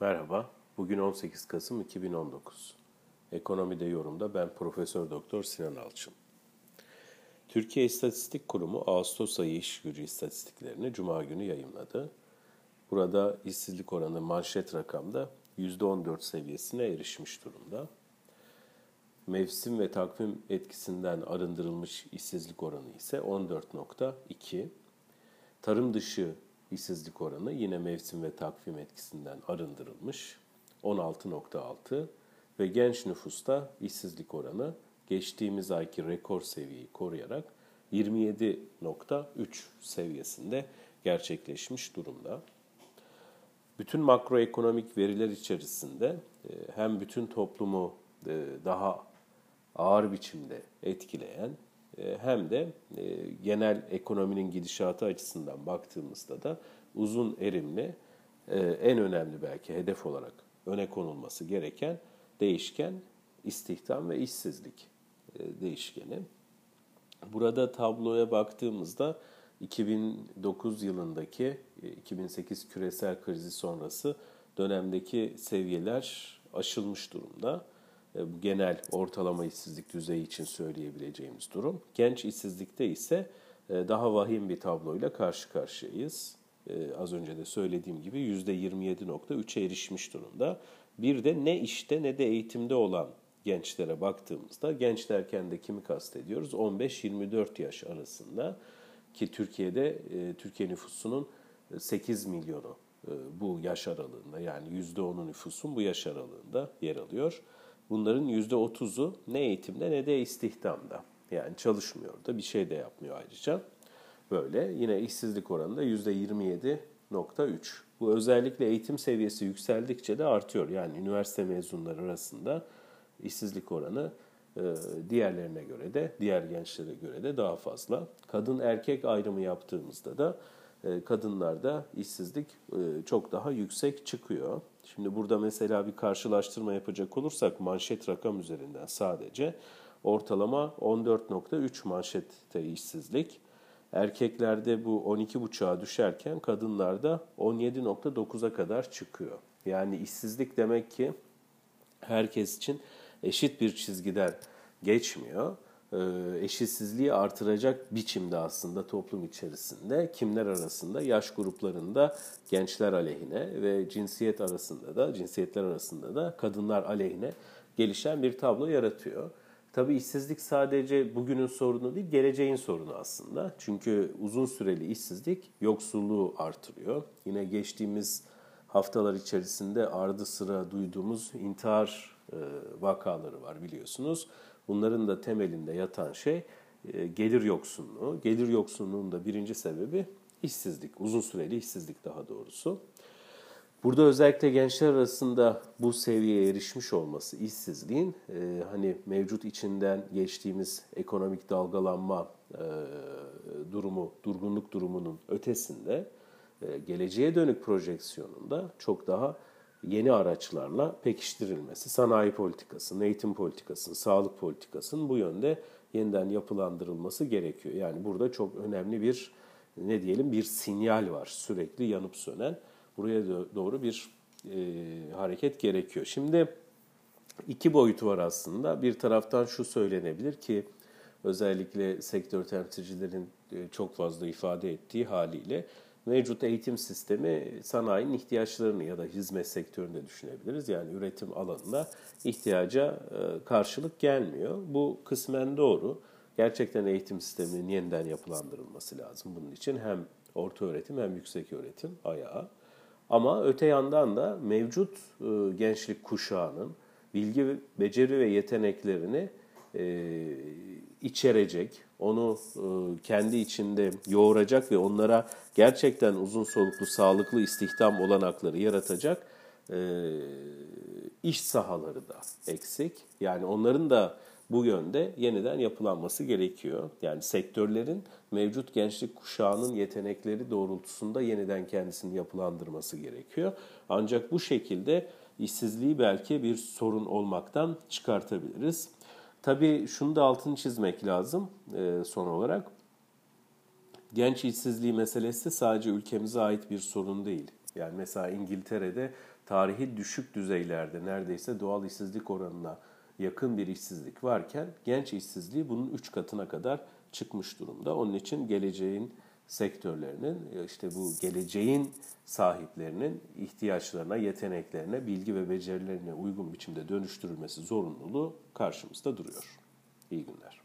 Merhaba. Bugün 18 Kasım 2019. Ekonomide yorumda ben Profesör Doktor Sinan Alçın. Türkiye İstatistik Kurumu Ağustos ayı iş gücü istatistiklerini cuma günü yayımladı. Burada işsizlik oranı manşet rakamda %14 seviyesine erişmiş durumda. Mevsim ve takvim etkisinden arındırılmış işsizlik oranı ise 14.2. Tarım dışı işsizlik oranı yine mevsim ve takvim etkisinden arındırılmış 16.6 ve genç nüfusta işsizlik oranı geçtiğimiz ayki rekor seviyeyi koruyarak 27.3 seviyesinde gerçekleşmiş durumda. Bütün makroekonomik veriler içerisinde e, hem bütün toplumu e, daha ağır biçimde etkileyen hem de genel ekonominin gidişatı açısından baktığımızda da uzun erimli en önemli belki hedef olarak öne konulması gereken değişken istihdam ve işsizlik değişkeni. Burada tabloya baktığımızda 2009 yılındaki 2008 küresel krizi sonrası dönemdeki seviyeler aşılmış durumda. Bu genel ortalama işsizlik düzeyi için söyleyebileceğimiz durum. Genç işsizlikte ise daha vahim bir tabloyla karşı karşıyayız. Az önce de söylediğim gibi %27.3'e erişmiş durumda. Bir de ne işte ne de eğitimde olan gençlere baktığımızda genç derken de kimi kastediyoruz? 15-24 yaş arasında ki Türkiye'de e, Türkiye nüfusunun 8 e, milyonu e, bu yaş aralığında yani %10'u nüfusun bu yaş aralığında yer alıyor. Bunların %30'u ne eğitimde ne de istihdamda. Yani çalışmıyor da bir şey de yapmıyor ayrıca. Böyle yine işsizlik oranı da %27.3. Bu özellikle eğitim seviyesi yükseldikçe de artıyor. Yani üniversite mezunları arasında işsizlik oranı e, diğerlerine göre de, diğer gençlere göre de daha fazla. Kadın erkek ayrımı yaptığımızda da kadınlarda işsizlik e, çok daha yüksek çıkıyor. Şimdi burada mesela bir karşılaştırma yapacak olursak manşet rakam üzerinden sadece ortalama 14.3 manşette işsizlik. Erkeklerde bu 12.5'a düşerken kadınlarda 17.9'a kadar çıkıyor. Yani işsizlik demek ki herkes için eşit bir çizgiden geçmiyor. Ee, eşitsizliği artıracak biçimde aslında toplum içerisinde kimler arasında yaş gruplarında gençler aleyhine ve cinsiyet arasında da cinsiyetler arasında da kadınlar aleyhine gelişen bir tablo yaratıyor. Tabii işsizlik sadece bugünün sorunu değil, geleceğin sorunu aslında. Çünkü uzun süreli işsizlik yoksulluğu artırıyor. Yine geçtiğimiz haftalar içerisinde ardı sıra duyduğumuz intihar e, vakaları var biliyorsunuz. Bunların da temelinde yatan şey e, gelir yoksunluğu. Gelir yoksunluğunun da birinci sebebi işsizlik, uzun süreli işsizlik daha doğrusu. Burada özellikle gençler arasında bu seviyeye erişmiş olması işsizliğin e, hani mevcut içinden geçtiğimiz ekonomik dalgalanma e, durumu, durgunluk durumunun ötesinde geleceğe dönük projeksiyonunda çok daha yeni araçlarla pekiştirilmesi, sanayi politikasının, eğitim politikasının, sağlık politikasının bu yönde yeniden yapılandırılması gerekiyor. Yani burada çok önemli bir ne diyelim bir sinyal var sürekli yanıp sönen. Buraya doğru bir e, hareket gerekiyor. Şimdi iki boyutu var aslında. Bir taraftan şu söylenebilir ki özellikle sektör temsilcilerin e, çok fazla ifade ettiği haliyle mevcut eğitim sistemi sanayinin ihtiyaçlarını ya da hizmet sektöründe düşünebiliriz. Yani üretim alanında ihtiyaca e, karşılık gelmiyor. Bu kısmen doğru. Gerçekten eğitim sisteminin yeniden yapılandırılması lazım. Bunun için hem orta öğretim hem yüksek öğretim ayağı. Ama öte yandan da mevcut e, gençlik kuşağının bilgi, beceri ve yeteneklerini e, içerecek, onu e, kendi içinde yoğuracak ve onlara gerçekten uzun soluklu, sağlıklı istihdam olanakları yaratacak e, iş sahaları da eksik. Yani onların da bu yönde yeniden yapılanması gerekiyor. Yani sektörlerin mevcut gençlik kuşağının yetenekleri doğrultusunda yeniden kendisini yapılandırması gerekiyor. Ancak bu şekilde işsizliği belki bir sorun olmaktan çıkartabiliriz. Tabii şunu da altını çizmek lazım e, son olarak. Genç işsizliği meselesi sadece ülkemize ait bir sorun değil. Yani mesela İngiltere'de tarihi düşük düzeylerde neredeyse doğal işsizlik oranına yakın bir işsizlik varken genç işsizliği bunun 3 katına kadar çıkmış durumda. Onun için geleceğin sektörlerinin işte bu geleceğin sahiplerinin ihtiyaçlarına, yeteneklerine, bilgi ve becerilerine uygun biçimde dönüştürülmesi zorunluluğu karşımızda duruyor. İyi günler.